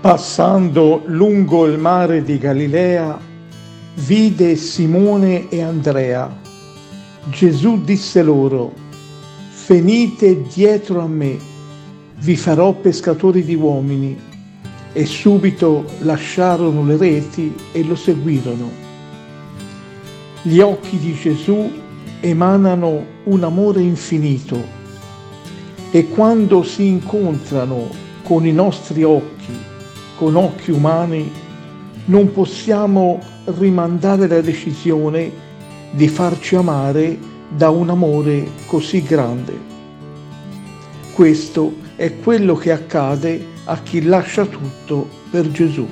Passando lungo il mare di Galilea, vide Simone e Andrea. Gesù disse loro, venite dietro a me, vi farò pescatori di uomini. E subito lasciarono le reti e lo seguirono. Gli occhi di Gesù emanano un amore infinito e quando si incontrano con i nostri occhi con occhi umani, non possiamo rimandare la decisione di farci amare da un amore così grande. Questo è quello che accade a chi lascia tutto per Gesù.